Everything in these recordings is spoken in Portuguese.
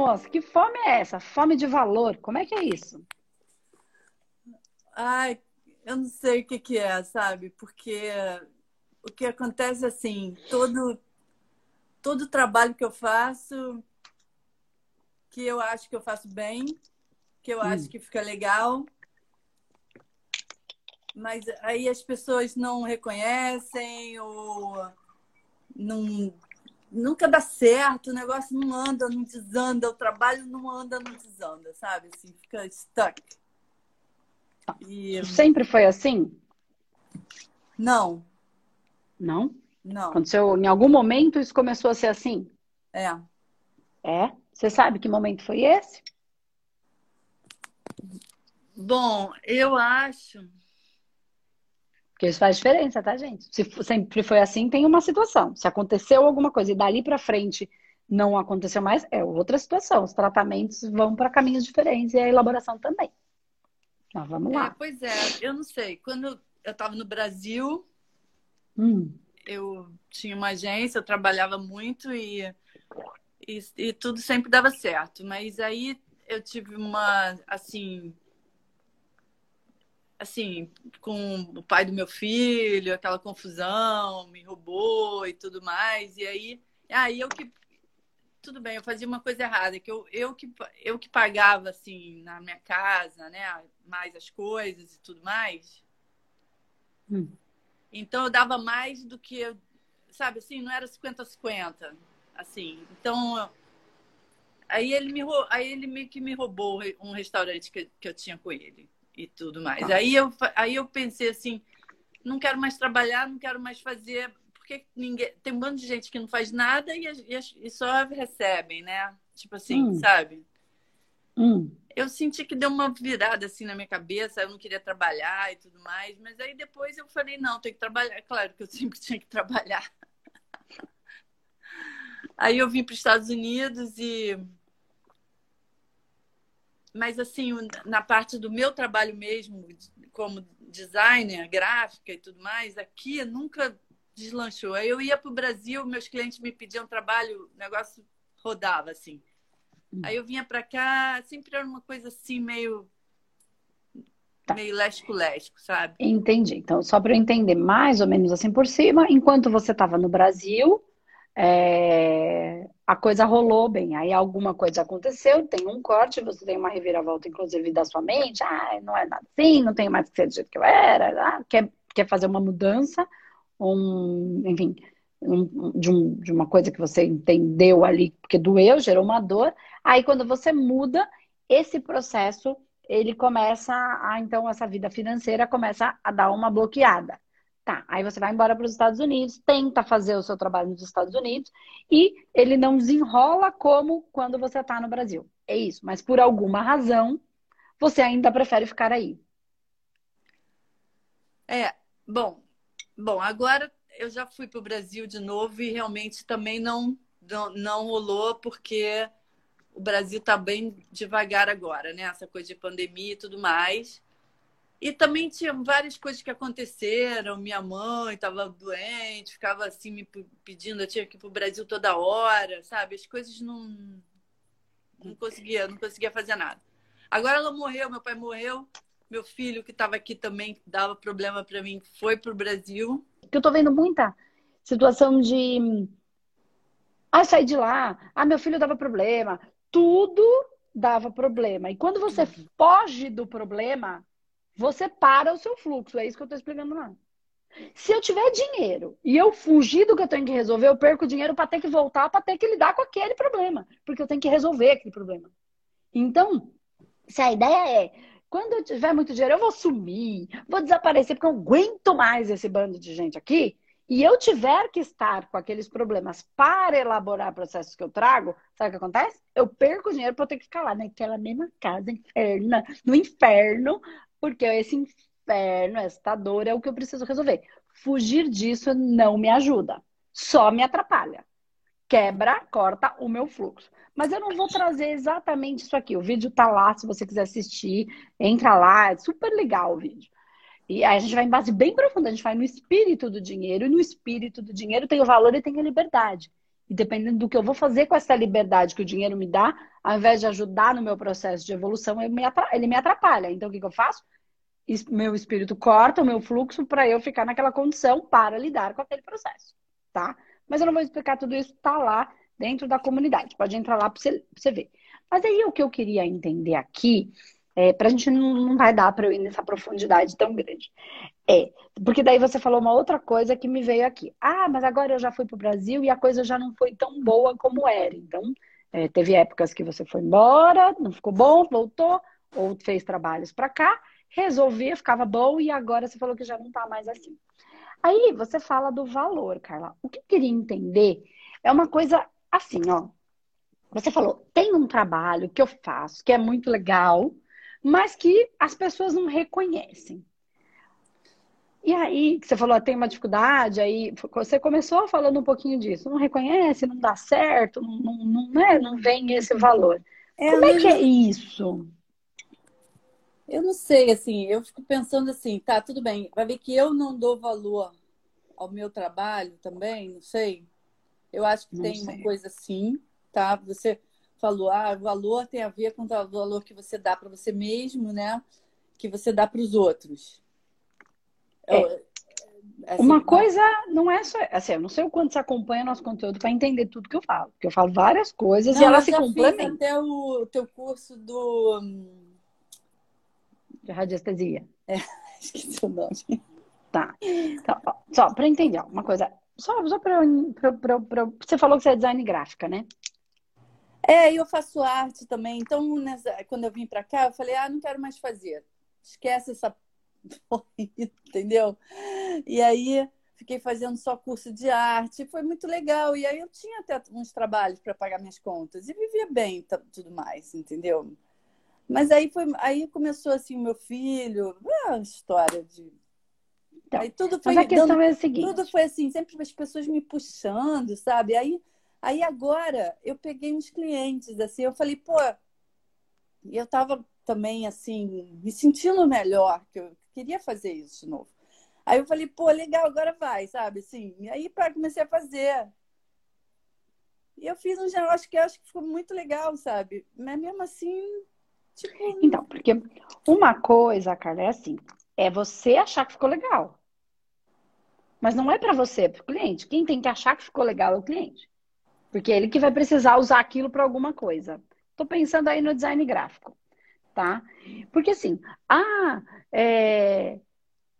moça, que fome é essa? Fome de valor. Como é que é isso? Ai, eu não sei o que, que é, sabe? Porque o que acontece assim, todo todo trabalho que eu faço, que eu acho que eu faço bem, que eu hum. acho que fica legal, mas aí as pessoas não reconhecem ou não, nunca dá certo, o negócio não anda, não desanda, o trabalho não anda, não desanda, sabe? Assim, fica stuck. E... Sempre foi assim? Não. Não? Não. Aconteceu em algum momento isso começou a ser assim? É. É? Você sabe que momento foi esse? Bom, eu acho porque isso faz diferença, tá, gente? Se sempre foi assim, tem uma situação. Se aconteceu alguma coisa e dali para frente não aconteceu mais, é outra situação. Os tratamentos vão para caminhos diferentes e a elaboração também. Então, vamos lá. É, pois é, eu não sei. Quando eu estava no Brasil, hum. eu tinha uma agência, eu trabalhava muito e, e, e tudo sempre dava certo. Mas aí eu tive uma, assim, assim, com o pai do meu filho, aquela confusão, me roubou e tudo mais. E aí, aí eu que tudo bem, eu fazia uma coisa errada, que eu, eu que eu que pagava assim na minha casa, né, mais as coisas e tudo mais. Hum. Então eu dava mais do que eu, sabe, assim, não era 50 50, assim. Então aí ele me aí ele meio que me roubou um restaurante que, que eu tinha com ele e tudo mais. Ah. Aí, eu, aí eu pensei assim, não quero mais trabalhar, não quero mais fazer, porque ninguém tem um monte de gente que não faz nada e, e, e só recebem, né? Tipo assim, hum. sabe? Hum. Eu senti que deu uma virada assim na minha cabeça, eu não queria trabalhar e tudo mais, mas aí depois eu falei, não, tem que trabalhar. Claro que eu sempre tinha que trabalhar. Aí eu vim para os Estados Unidos e mas assim, na parte do meu trabalho mesmo, como designer, gráfica e tudo mais, aqui nunca deslanchou. Aí eu ia para o Brasil, meus clientes me pediam trabalho, o negócio rodava assim. Hum. Aí eu vinha para cá, sempre era uma coisa assim, meio. Tá. meio lesco-lesco, sabe? Entendi. Então, só para eu entender mais ou menos assim por cima, enquanto você estava no Brasil, é, a coisa rolou bem. Aí alguma coisa aconteceu, tem um corte, você tem uma reviravolta, inclusive, da sua mente. Ah, não é nada assim, não tenho mais que ser do jeito que eu era. Ah, quer, quer fazer uma mudança, um, enfim, um, de, um, de uma coisa que você entendeu ali, porque doeu, gerou uma dor. Aí quando você muda, esse processo, ele começa a, então, essa vida financeira começa a dar uma bloqueada. Tá, aí você vai embora para os Estados Unidos, tenta fazer o seu trabalho nos Estados Unidos e ele não desenrola como quando você está no Brasil. É isso, mas por alguma razão você ainda prefere ficar aí. É, bom, bom, agora eu já fui para o Brasil de novo e realmente também não, não, não rolou porque o Brasil está bem devagar agora, né? Essa coisa de pandemia e tudo mais. E também tinha várias coisas que aconteceram. Minha mãe estava doente, ficava assim me pedindo, eu tinha que ir para o Brasil toda hora, sabe? As coisas não. Não conseguia, não conseguia fazer nada. Agora ela morreu, meu pai morreu, meu filho que estava aqui também dava problema para mim, foi para o Brasil. Que eu tô vendo muita situação de. Ah, saí de lá. Ah, meu filho dava problema. Tudo dava problema. E quando você uhum. foge do problema, você para o seu fluxo. É isso que eu estou explicando lá. Se eu tiver dinheiro e eu fugir do que eu tenho que resolver, eu perco dinheiro para ter que voltar, para ter que lidar com aquele problema, porque eu tenho que resolver aquele problema. Então, se a ideia é, quando eu tiver muito dinheiro, eu vou sumir, vou desaparecer, porque eu aguento mais esse bando de gente aqui, e eu tiver que estar com aqueles problemas para elaborar processos que eu trago, sabe o que acontece? Eu perco dinheiro para eu ter que ficar lá naquela mesma casa inferna, no inferno, porque esse inferno, essa dor é o que eu preciso resolver. Fugir disso não me ajuda, só me atrapalha. Quebra, corta o meu fluxo. Mas eu não vou trazer exatamente isso aqui. O vídeo tá lá, se você quiser assistir, entra lá, é super legal o vídeo. E aí a gente vai em base bem profunda, a gente vai no espírito do dinheiro, e no espírito do dinheiro tem o valor e tem a liberdade. E dependendo do que eu vou fazer com essa liberdade que o dinheiro me dá, ao invés de ajudar no meu processo de evolução, ele me atrapalha. Então, o que, eu faço? Meu espírito corta o meu fluxo para eu ficar naquela condição para lidar com aquele processo, tá? Mas eu não vou explicar tudo isso, tá lá dentro da comunidade. Pode entrar lá para você, você ver. Mas aí o que eu queria entender aqui, é, para a gente não, não vai dar para eu ir nessa profundidade tão grande. É, porque daí você falou uma outra coisa que me veio aqui. Ah, mas agora eu já fui para o Brasil e a coisa já não foi tão boa como era. Então, é, teve épocas que você foi embora, não ficou bom, voltou, ou fez trabalhos para cá, resolvia, ficava bom e agora você falou que já não está mais assim. Aí você fala do valor, Carla. O que eu queria entender é uma coisa assim, ó. Você falou, tem um trabalho que eu faço que é muito legal, mas que as pessoas não reconhecem. E aí, você falou, tem uma dificuldade, aí você começou falando um pouquinho disso. Não reconhece, não dá certo, não, não, não, né? não vem esse valor. É, Como é que é isso? Eu não sei, assim, eu fico pensando assim, tá, tudo bem, vai ver que eu não dou valor ao meu trabalho também, não sei. Eu acho que não tem sei. uma coisa assim, tá? Você falou, ah, o valor tem a ver com o valor que você dá para você mesmo, né? Que você dá para os outros. É. Assim, uma coisa não é só. Assim, eu não sei o quanto você acompanha nosso conteúdo para entender tudo que eu falo. Porque eu falo várias coisas não, e elas se complementam. até o teu curso do. De radiestesia. É, esqueci o nome. Tá. Então, só para entender, uma coisa. Só, só para. Você falou que você é design gráfica, né? É, eu faço arte também. Então, nessa, quando eu vim para cá, eu falei: ah, não quero mais fazer. Esquece essa entendeu? E aí fiquei fazendo só curso de arte, foi muito legal. E aí eu tinha até uns trabalhos para pagar minhas contas e vivia bem tudo mais, entendeu? Mas aí foi, aí começou assim o meu filho, a história de então, aí tudo foi mas a questão dando, é a seguinte. Tudo foi assim, sempre as pessoas me puxando, sabe? Aí aí agora eu peguei uns clientes assim, eu falei, pô, eu tava também assim, me sentindo melhor, que eu queria fazer isso de novo. Aí eu falei, pô, legal, agora vai, sabe? Assim, e aí pá, comecei a fazer. E eu fiz um negócio que acho que ficou muito legal, sabe? Mas mesmo assim, tipo. Então, porque uma coisa, Carla, é assim: é você achar que ficou legal. Mas não é para você, é para o cliente. Quem tem que achar que ficou legal é o cliente. Porque é ele que vai precisar usar aquilo para alguma coisa. Estou pensando aí no design gráfico tá? Porque assim, ah, é...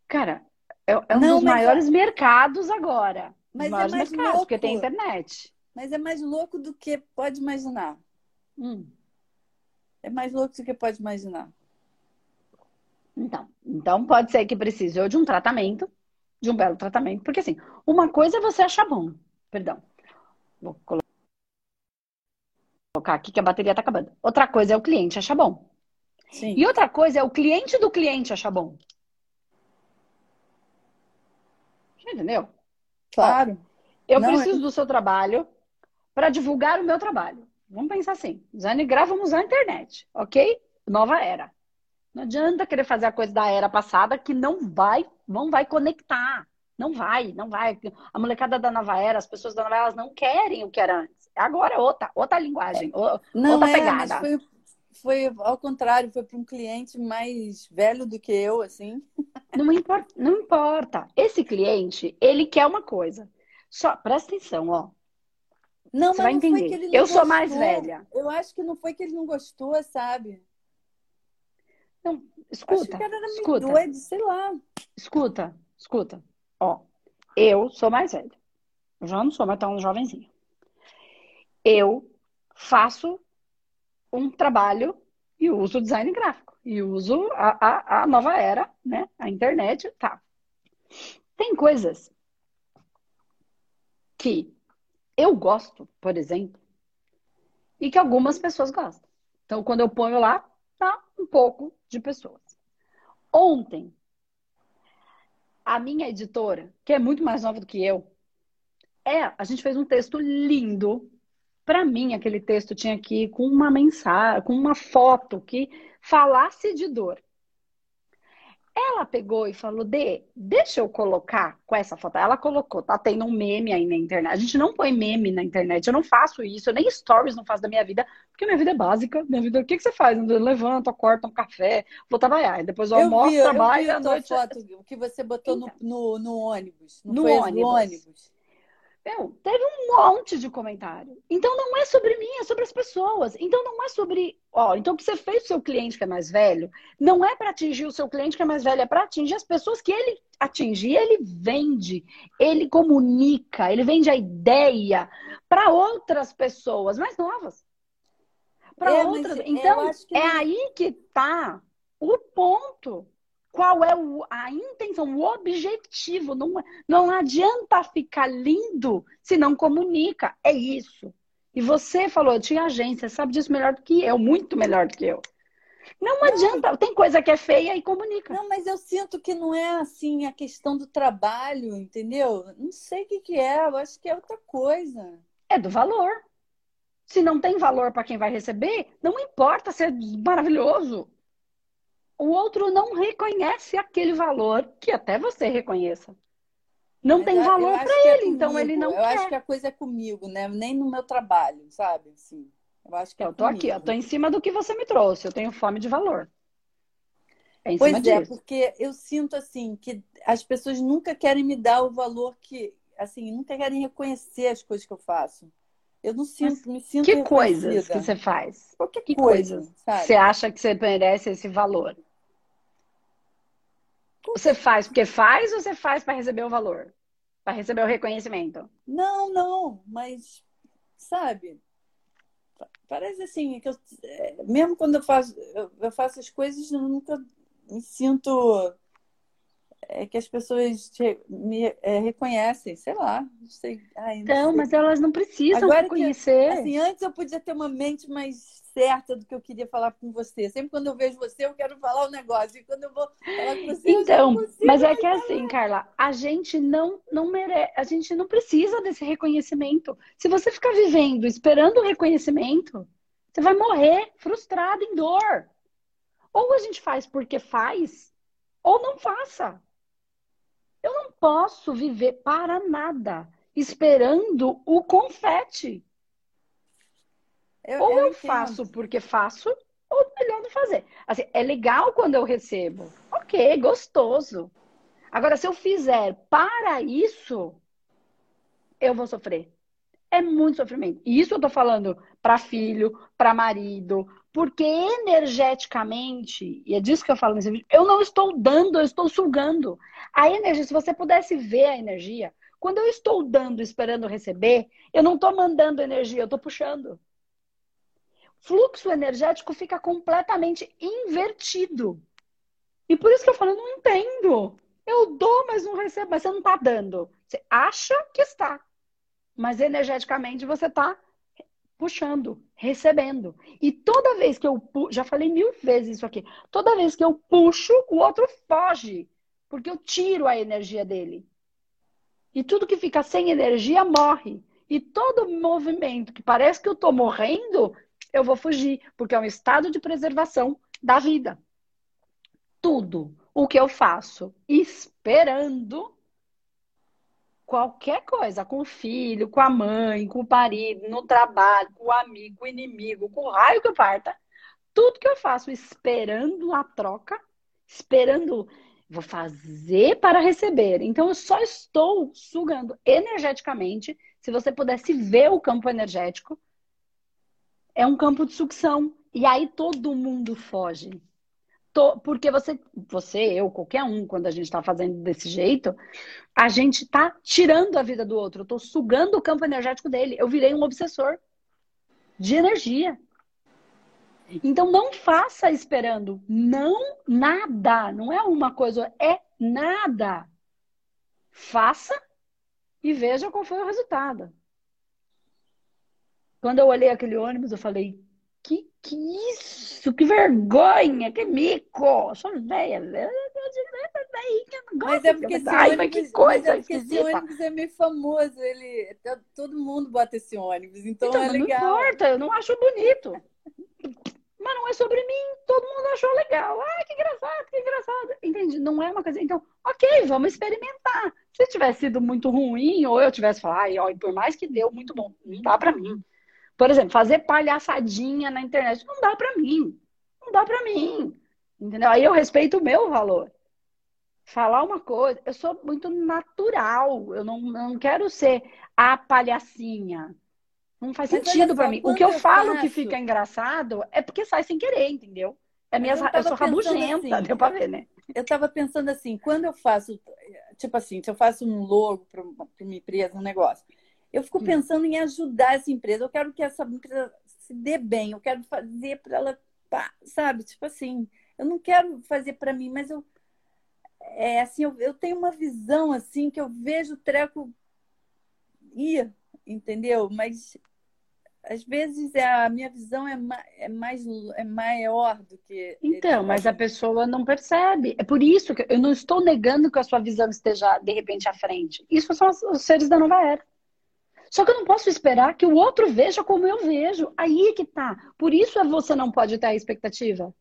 cara, é, é um Não, dos maiores é... mercados agora. Mas é mais mercados, louco. porque tem internet. Mas é mais louco do que pode imaginar. Hum. É mais louco do que pode imaginar. Então, então pode ser que precise ou de um tratamento, de um belo tratamento, porque assim, uma coisa é você achar bom, perdão, vou colocar aqui que a bateria tá acabando. Outra coisa é o cliente achar bom. Sim. E outra coisa é o cliente do cliente achar bom. Entendeu? Claro. Eu Não, preciso é... do seu trabalho para divulgar o meu trabalho. Vamos pensar assim. Design gráfico, vamos usar a internet, ok? Nova era. Não adianta querer fazer a coisa da era passada que não vai, não vai conectar. Não vai, não vai. A molecada da nova era, as pessoas da nova era, elas não querem o que era antes. Agora é outra, outra linguagem, não outra é, pegada. Foi, foi ao contrário, foi para um cliente mais velho do que eu, assim. Não importa, não importa. Esse cliente, ele quer uma coisa. Só presta atenção, ó. Não, Você mas vai não entender. eu gostou. sou mais velha. Eu acho que não foi que ele não gostou, sabe? Não, escuta. Acho que era escuta. doido, sei lá. Escuta, escuta. Ó, eu sou mais velha. Eu já não sou mais tão jovenzinha. Eu faço um trabalho e uso design gráfico. E uso a, a, a nova era, né? A internet, tá. Tem coisas que eu gosto, por exemplo, e que algumas pessoas gostam. Então, quando eu ponho lá, tá um pouco de pessoas. Ontem, a minha editora, que é muito mais nova do que eu, é, a gente fez um texto lindo para mim, aquele texto tinha que ir com uma mensagem, com uma foto que falasse de dor. Ela pegou e falou: Dê, deixa eu colocar com essa foto. Ela colocou, tá tendo um meme aí na internet. A gente não põe meme na internet, eu não faço isso, eu nem stories não faço da minha vida, porque minha vida é básica. Minha vida, o que, que você faz? Eu levanto, corto um café, vou trabalhar. Depois eu almoço, eu vi, trabalho eu vi à noite. foto que você botou no, no, no ônibus. No ônibus. ônibus. Meu, teve um monte de comentário. Então não é sobre mim, é sobre as pessoas. Então não é sobre. Ó, então o que você fez pro seu cliente que é mais velho, não é para atingir o seu cliente que é mais velho, é para atingir as pessoas que ele atingir. Ele vende, ele comunica, ele vende a ideia para outras pessoas mais novas. Para é, outras. Então é aí que tá o ponto. Qual é o, a intenção, o objetivo? Não, não adianta ficar lindo se não comunica. É isso. E você falou, eu tinha agência, sabe disso melhor do que eu, muito melhor do que eu. Não, não adianta, tem coisa que é feia e comunica. Não, mas eu sinto que não é assim a questão do trabalho, entendeu? Não sei o que, que é, eu acho que é outra coisa. É do valor. Se não tem valor para quem vai receber, não importa ser maravilhoso o outro não reconhece aquele valor que até você reconheça. Não Mas tem eu, valor para é ele, é então ele não eu quer. acho que a coisa é comigo, né? Nem no meu trabalho, sabe? Assim, eu acho que é eu tô comigo. aqui, eu tô em cima do que você me trouxe. Eu tenho fome de valor. É pois é, disso. porque eu sinto assim que as pessoas nunca querem me dar o valor que, assim, nunca querem reconhecer as coisas que eu faço. Eu não sinto, Mas me sinto Que coisas que você faz? Qualquer que coisa, coisas você acha que você merece esse valor? Você faz porque faz ou você faz para receber o valor? Para receber o reconhecimento? Não, não, mas sabe? Parece assim, que eu, é, mesmo quando eu faço, eu, eu faço as coisas, eu nunca me sinto é que as pessoas me é, reconhecem, sei lá, não sei. Ai, não então, sei. mas elas não precisam Agora reconhecer. Que, assim, antes eu podia ter uma mente mais certa do que eu queria falar com você. Sempre quando eu vejo você, eu quero falar o um negócio. E quando eu vou falar com você, então, eu mas é que é assim, Carla, a gente não não merece, a gente não precisa desse reconhecimento. Se você ficar vivendo esperando o reconhecimento, você vai morrer frustrado em dor. Ou a gente faz porque faz, ou não faça. Eu não posso viver para nada esperando o confete. Eu, ou eu, eu faço porque faço, ou melhor não fazer. Assim, é legal quando eu recebo. Ok, gostoso. Agora, se eu fizer para isso, eu vou sofrer. É muito sofrimento. E isso eu tô falando para filho, para marido, porque energeticamente, e é disso que eu falo nesse vídeo, eu não estou dando, eu estou sugando. A energia, se você pudesse ver a energia, quando eu estou dando, esperando receber, eu não estou mandando energia, eu estou puxando. Fluxo energético fica completamente invertido. E por isso que eu falo, eu não entendo. Eu dou, mas não recebo, mas você não está dando. Você acha que está mas energeticamente você está puxando, recebendo. E toda vez que eu puxo, já falei mil vezes isso aqui, toda vez que eu puxo, o outro foge, porque eu tiro a energia dele. E tudo que fica sem energia morre. E todo movimento que parece que eu estou morrendo, eu vou fugir, porque é um estado de preservação da vida. Tudo o que eu faço esperando qualquer coisa, com o filho, com a mãe, com o marido, no trabalho, com o amigo, com o inimigo, com o raio que parta, tudo que eu faço esperando a troca, esperando, vou fazer para receber. Então eu só estou sugando energeticamente. Se você pudesse ver o campo energético, é um campo de sucção. E aí todo mundo foge porque você, você, eu, qualquer um, quando a gente está fazendo desse jeito, a gente está tirando a vida do outro. Eu estou sugando o campo energético dele. Eu virei um obsessor de energia. Então não faça esperando. Não, nada. Não é uma coisa, é nada. Faça e veja qual foi o resultado. Quando eu olhei aquele ônibus, eu falei, que que isso? Que vergonha, que mico! Sou velha, velha. Mas é porque esse Ai, ônibus, que coisa é esse ônibus é meio famoso. Ele, todo mundo bota esse ônibus, então, então é legal. Não importa, eu não acho bonito. mas não é sobre mim. Todo mundo achou legal. Ah, que engraçado, que engraçado. Entende? Não é uma coisa. Então, ok, vamos experimentar. Se tivesse sido muito ruim, ou eu tivesse falado, ai, ó, por mais que deu muito bom, não dá pra mim. Por exemplo, fazer palhaçadinha na internet, não dá pra mim. Não dá pra mim. Entendeu? Aí eu respeito o meu valor. Falar uma coisa, eu sou muito natural. Eu não, não quero ser a palhacinha. Não faz Mas sentido para mim. O que eu, eu falo faço... que fica engraçado é porque sai sem querer, entendeu? É minha, eu, eu sou rabugenta, assim, deu pra ver, né? Eu tava pensando assim, quando eu faço, tipo assim, se eu faço um logo para uma empresa, um negócio, eu fico pensando em ajudar essa empresa. Eu quero que essa empresa se dê bem, eu quero fazer para ela, sabe? Tipo assim, eu não quero fazer para mim, mas eu é assim, eu, eu tenho uma visão assim que eu vejo o treco ir, entendeu? Mas às vezes é, a minha visão é, ma é mais é maior do que. Então, mas a pessoa não percebe. É por isso que eu não estou negando que a sua visão esteja de repente à frente. Isso são os seres da nova era. Só que eu não posso esperar que o outro veja como eu vejo. Aí é que tá. Por isso é você não pode ter a expectativa.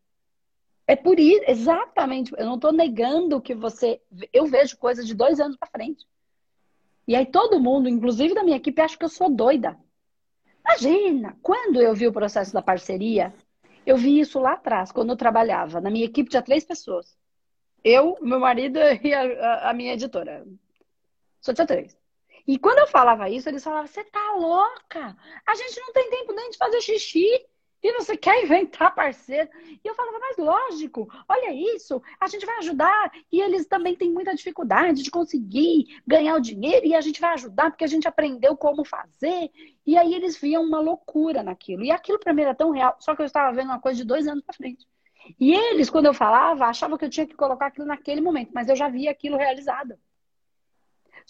É por isso, exatamente. Eu não estou negando que você. Eu vejo coisas de dois anos para frente. E aí todo mundo, inclusive da minha equipe, acha que eu sou doida. Imagina, quando eu vi o processo da parceria, eu vi isso lá atrás, quando eu trabalhava. Na minha equipe tinha três pessoas. Eu, meu marido e a, a minha editora. Só tinha três. E quando eu falava isso, eles falavam: Você tá louca? A gente não tem tempo nem de fazer xixi. E você quer inventar parceiro? E eu falava, mas lógico, olha isso, a gente vai ajudar. E eles também têm muita dificuldade de conseguir ganhar o dinheiro e a gente vai ajudar porque a gente aprendeu como fazer. E aí eles viam uma loucura naquilo. E aquilo para mim era tão real, só que eu estava vendo uma coisa de dois anos para frente. E eles, quando eu falava, achavam que eu tinha que colocar aquilo naquele momento, mas eu já via aquilo realizado.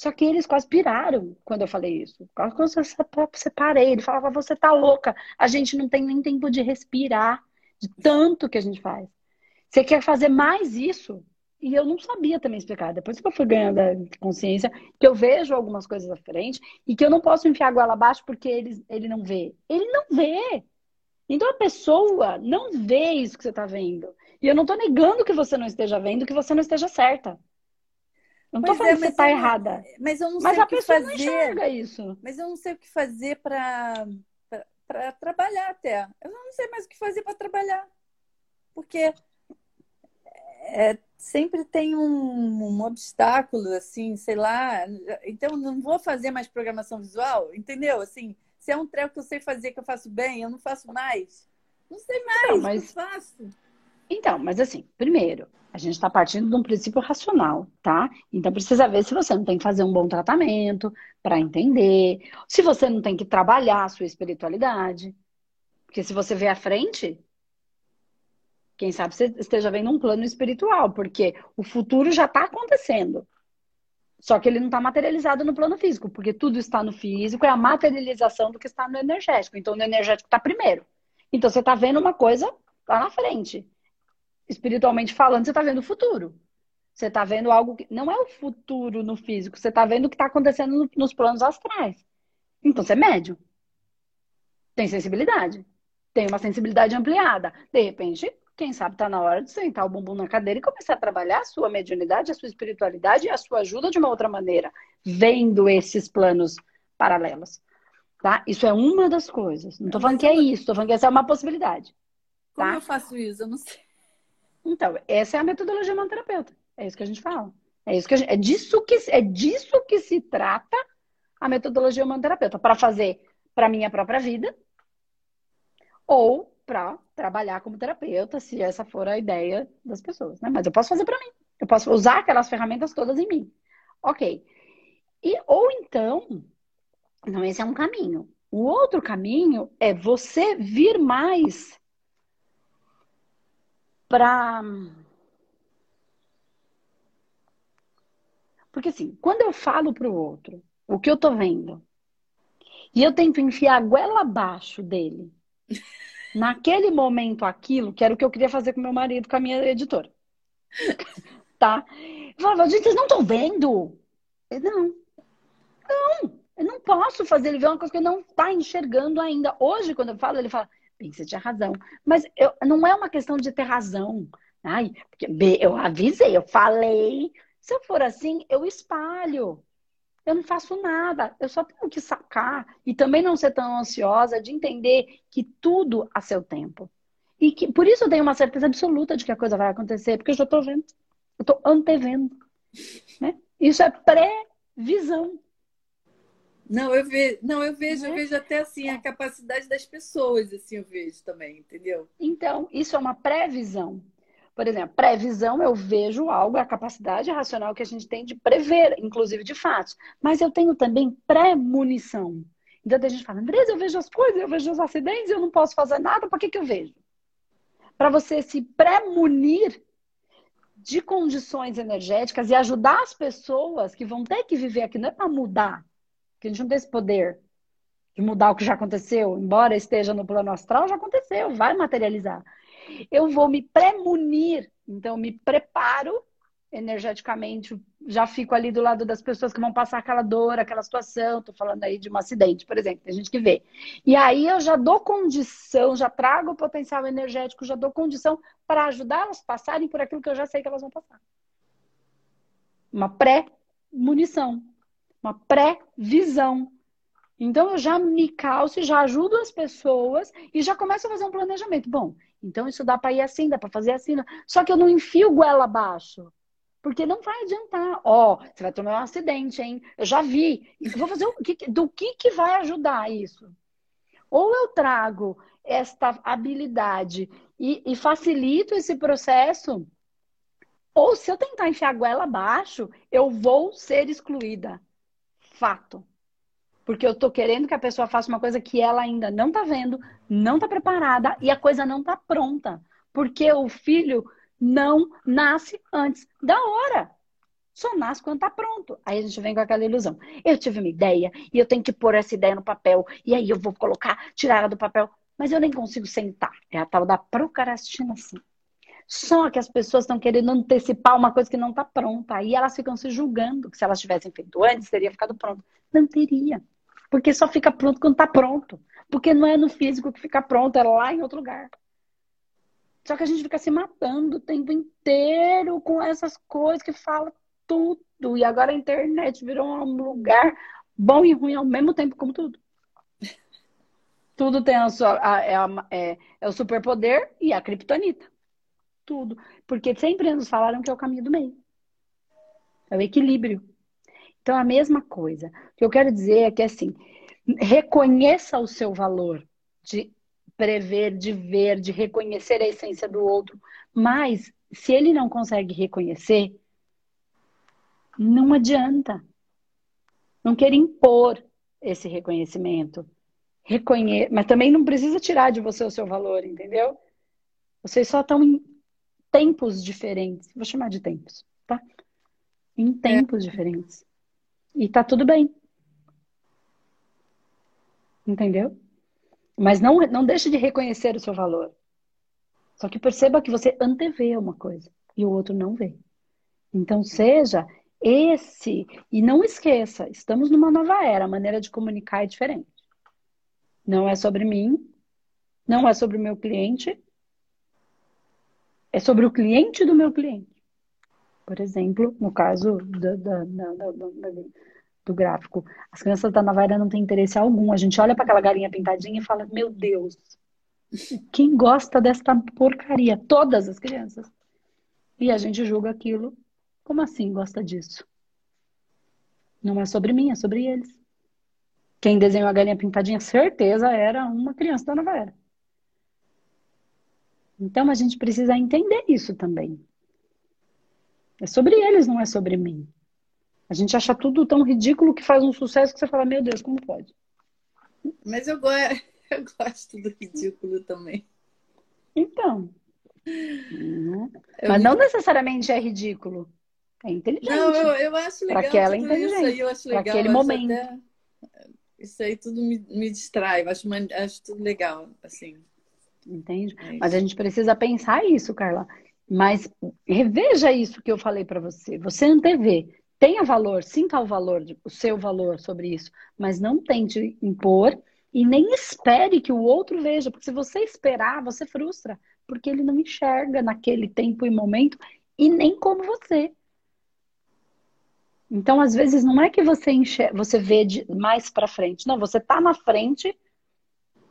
Só que eles quase piraram quando eu falei isso. Quase quando eu separei, ele falava, você tá louca, a gente não tem nem tempo de respirar, de tanto que a gente faz. Você quer fazer mais isso? E eu não sabia também explicar. Depois que eu fui ganhando consciência, que eu vejo algumas coisas à frente e que eu não posso enfiar a goela abaixo porque ele, ele não vê. Ele não vê. Então a pessoa não vê isso que você está vendo. E eu não estou negando que você não esteja vendo, que você não esteja certa. Não tô falando é, que você tá errada. Mas eu não mas sei o que fazer. Não enxerga isso. Mas eu não sei o que fazer para para trabalhar até. Eu não sei mais o que fazer para trabalhar. Porque é, sempre tem um, um, obstáculo, assim, sei lá. Então, não vou fazer mais programação visual, entendeu? Assim, se é um treco que eu sei fazer, que eu faço bem, eu não faço mais. Não sei mais, não, mas... não faço. Então, mas assim, primeiro, a gente está partindo de um princípio racional, tá? Então precisa ver se você não tem que fazer um bom tratamento para entender, se você não tem que trabalhar a sua espiritualidade. Porque se você vê à frente, quem sabe você esteja vendo um plano espiritual, porque o futuro já está acontecendo. Só que ele não está materializado no plano físico, porque tudo está no físico, é a materialização do que está no energético. Então, o energético está primeiro. Então, você está vendo uma coisa lá na frente espiritualmente falando, você está vendo o futuro. Você está vendo algo que não é o futuro no físico, você está vendo o que está acontecendo no, nos planos astrais. Então você é médio. Tem sensibilidade. Tem uma sensibilidade ampliada. De repente, quem sabe está na hora de sentar o bumbum na cadeira e começar a trabalhar a sua mediunidade, a sua espiritualidade e a sua ajuda de uma outra maneira, vendo esses planos paralelos. Tá? Isso é uma das coisas. Não estou falando que é isso, estou falando que essa é uma possibilidade. Tá? Como eu faço isso? Eu não sei. Então, essa é a metodologia manoterapeuta. É isso que a gente fala. É, isso que gente, é, disso que, é disso que se trata a metodologia humanoterapeuta. Para fazer para minha própria vida ou para trabalhar como terapeuta, se essa for a ideia das pessoas. Né? Mas eu posso fazer para mim. Eu posso usar aquelas ferramentas todas em mim. Ok. E, ou então, então esse é um caminho. O outro caminho é você vir mais para. Porque assim, quando eu falo para o outro o que eu tô vendo e eu tento enfiar a goela abaixo dele, naquele momento aquilo, que era o que eu queria fazer com meu marido, com a minha editora. tá? Eu falava, gente, vocês não estão vendo? Eu, não. Não, eu não posso fazer ele ver uma coisa que ele não está enxergando ainda. Hoje, quando eu falo, ele fala, Bem, você tinha razão. Mas eu, não é uma questão de ter razão. Ai, porque eu avisei, eu falei. Se eu for assim, eu espalho. Eu não faço nada. Eu só tenho que sacar e também não ser tão ansiosa de entender que tudo a seu tempo. E que por isso eu tenho uma certeza absoluta de que a coisa vai acontecer, porque eu já estou vendo. Eu estou antevendo. Né? Isso é pré-visão. Não, eu vejo, não, eu vejo, eu né? vejo até assim a capacidade das pessoas, assim, eu vejo também, entendeu? Então, isso é uma previsão. Por exemplo, previsão, eu vejo algo, a capacidade racional que a gente tem de prever, inclusive de fatos. Mas eu tenho também pré-munição. Então, a gente fala, Andresa, eu vejo as coisas, eu vejo os acidentes, eu não posso fazer nada, para que, que eu vejo? Para você se pré-munir de condições energéticas e ajudar as pessoas que vão ter que viver aqui, não é para mudar, porque a gente não tem esse poder de mudar o que já aconteceu, embora esteja no plano astral, já aconteceu, vai materializar. Eu vou me premunir, então me preparo energeticamente, já fico ali do lado das pessoas que vão passar aquela dor, aquela situação. Tô falando aí de um acidente, por exemplo, tem gente que vê. E aí eu já dou condição, já trago o potencial energético, já dou condição para ajudar elas a passarem por aquilo que eu já sei que elas vão passar. Uma pré-munição uma pré-visão. Então eu já me calço, já ajudo as pessoas e já começo a fazer um planejamento. Bom, então isso dá para ir assim, dá para fazer assim. Só que eu não enfio goela abaixo. Porque não vai adiantar. Ó, oh, você vai tomar um acidente, hein? Eu já vi. vou fazer o que, do que, que vai ajudar isso? Ou eu trago esta habilidade e, e facilito esse processo, ou se eu tentar enfiar a goela abaixo, eu vou ser excluída fato. Porque eu tô querendo que a pessoa faça uma coisa que ela ainda não tá vendo, não tá preparada e a coisa não tá pronta. Porque o filho não nasce antes da hora. Só nasce quando tá pronto. Aí a gente vem com aquela ilusão. Eu tive uma ideia e eu tenho que pôr essa ideia no papel. E aí eu vou colocar, tirar ela do papel. Mas eu nem consigo sentar. É a tal da procrastinação. Só que as pessoas estão querendo antecipar uma coisa que não está pronta. Aí elas ficam se julgando que se elas tivessem feito antes, teria ficado pronto. Não teria. Porque só fica pronto quando está pronto. Porque não é no físico que fica pronto, é lá em outro lugar. Só que a gente fica se matando o tempo inteiro com essas coisas que fala tudo. E agora a internet virou um lugar bom e ruim ao mesmo tempo, como tudo. Tudo tem a sua, a, é, a, é, é o superpoder e a criptonita tudo. Porque sempre nos falaram que é o caminho do meio. É o equilíbrio. Então, a mesma coisa. O que eu quero dizer é que, assim, reconheça o seu valor de prever, de ver, de reconhecer a essência do outro. Mas, se ele não consegue reconhecer, não adianta. Não quer impor esse reconhecimento. Reconhe... Mas também não precisa tirar de você o seu valor, entendeu? Vocês só estão tempos diferentes. Vou chamar de tempos, tá? Em tempos é. diferentes. E tá tudo bem. Entendeu? Mas não, não deixe de reconhecer o seu valor. Só que perceba que você antevê uma coisa e o outro não vê. Então seja esse. E não esqueça, estamos numa nova era, a maneira de comunicar é diferente. Não é sobre mim, não é sobre o meu cliente, é sobre o cliente do meu cliente. Por exemplo, no caso do, do, do, do gráfico, as crianças da Navaira não têm interesse algum. A gente olha para aquela galinha pintadinha e fala: Meu Deus, quem gosta desta porcaria? Todas as crianças. E a gente julga aquilo. Como assim gosta disso? Não é sobre mim, é sobre eles. Quem desenhou a galinha pintadinha, certeza, era uma criança da Nova Era. Então a gente precisa entender isso também. É sobre eles, não é sobre mim. A gente acha tudo tão ridículo que faz um sucesso que você fala, meu Deus, como pode? Mas eu, go eu gosto do ridículo também. Então. Uhum. Mas não necessariamente é ridículo. É inteligente. Não, eu, eu acho legal. Para aquela inteligência. Para aquele momento. Até... Isso aí tudo me, me distrai. Eu acho, acho tudo legal, assim. Entende? É Mas a gente precisa pensar isso, Carla. Mas reveja isso que eu falei para você. Você antevê. Tenha valor, sinta o valor, o seu valor sobre isso. Mas não tente impor E nem espere que o outro veja, porque se você esperar, você frustra, porque ele não enxerga naquele tempo e momento e nem como você. Então, às vezes, não é que você enxerga, você vê de, mais para frente. Não, você tá na frente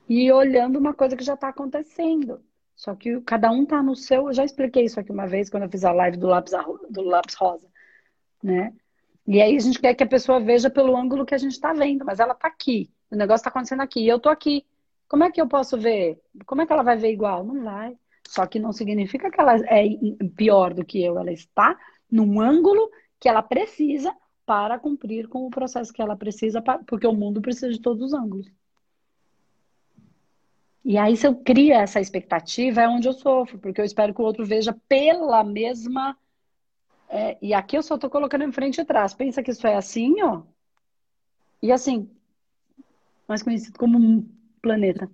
e olhando uma coisa que já está acontecendo. Só que cada um tá no seu. Eu já expliquei isso aqui uma vez quando eu fiz a live do lápis, do lápis rosa, né? E aí a gente quer que a pessoa veja pelo ângulo que a gente está vendo, mas ela está aqui. O negócio está acontecendo aqui. E eu estou aqui. Como é que eu posso ver? Como é que ela vai ver igual? Não vai. Só que não significa que ela é pior do que eu. Ela está num ângulo que ela precisa para cumprir com o processo que ela precisa, porque o mundo precisa de todos os ângulos. E aí, se eu crio essa expectativa, é onde eu sofro, porque eu espero que o outro veja pela mesma. É, e aqui eu só estou colocando em frente e atrás. Pensa que isso é assim, ó. E assim, mais conhecido como um planeta.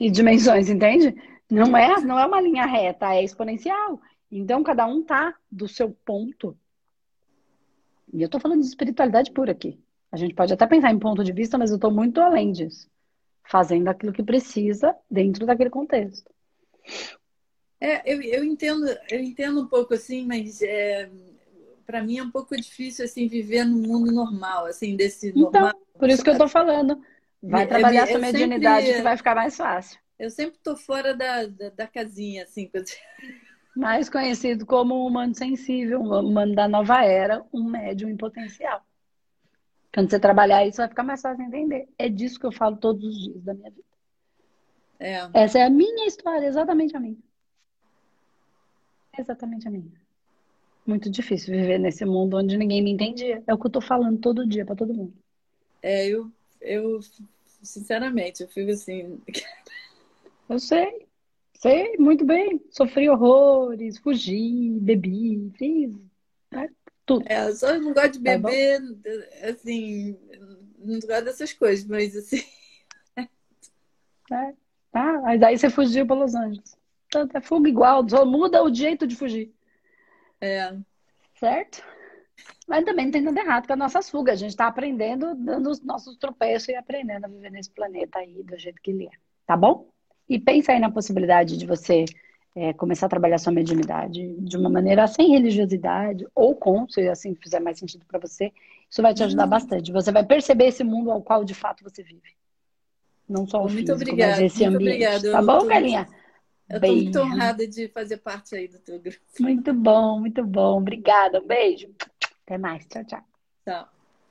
E dimensões, entende? Não é, não é uma linha reta, é exponencial. Então, cada um tá do seu ponto. E eu estou falando de espiritualidade pura aqui. A gente pode até pensar em ponto de vista, mas eu estou muito além disso fazendo aquilo que precisa dentro daquele contexto. É, eu, eu entendo, eu entendo um pouco assim, mas é, para mim é um pouco difícil assim viver no mundo normal, assim desse então, normal. Por isso que eu estou falando. Vai trabalhar essa mediunidade sempre, que vai ficar mais fácil. Eu sempre estou fora da, da, da, casinha, assim. Mais conhecido como um humano sensível, um humano da nova era, um médium em potencial. Quando você trabalhar isso, vai ficar mais fácil entender. É disso que eu falo todos os dias da minha vida. É. Essa é a minha história, exatamente a minha. Exatamente a minha. Muito difícil viver nesse mundo onde ninguém me entendia. É o que eu tô falando todo dia para todo mundo. É, eu, eu, sinceramente, eu fico assim. eu sei. Sei, muito bem. Sofri horrores, fugi, bebi, fiz. Tudo. É, só não gosto de tá beber, tá assim, não gosto dessas coisas, mas assim. É, tá, mas daí você fugiu para Los Angeles. Então, é fuga igual, só muda o jeito de fugir. É. Certo? Mas também não tem nada errado com as nossas fugas. A gente está aprendendo, dando os nossos tropeços e aprendendo a viver nesse planeta aí do jeito que ele é. Tá bom? E pensa aí na possibilidade de você é, começar a trabalhar sua mediunidade de uma maneira sem religiosidade ou com, se assim fizer mais sentido para você, isso vai te ajudar uhum. bastante. Você vai perceber esse mundo ao qual de fato você vive. Não só o muito físico, obrigada, mas esse muito ambiente. Obrigada, tá bom, Galinha? Eu estou muito honrada de fazer parte aí do teu grupo. Muito bom, muito bom. Obrigada. Um beijo. Até mais. Tchau, tchau. Tchau.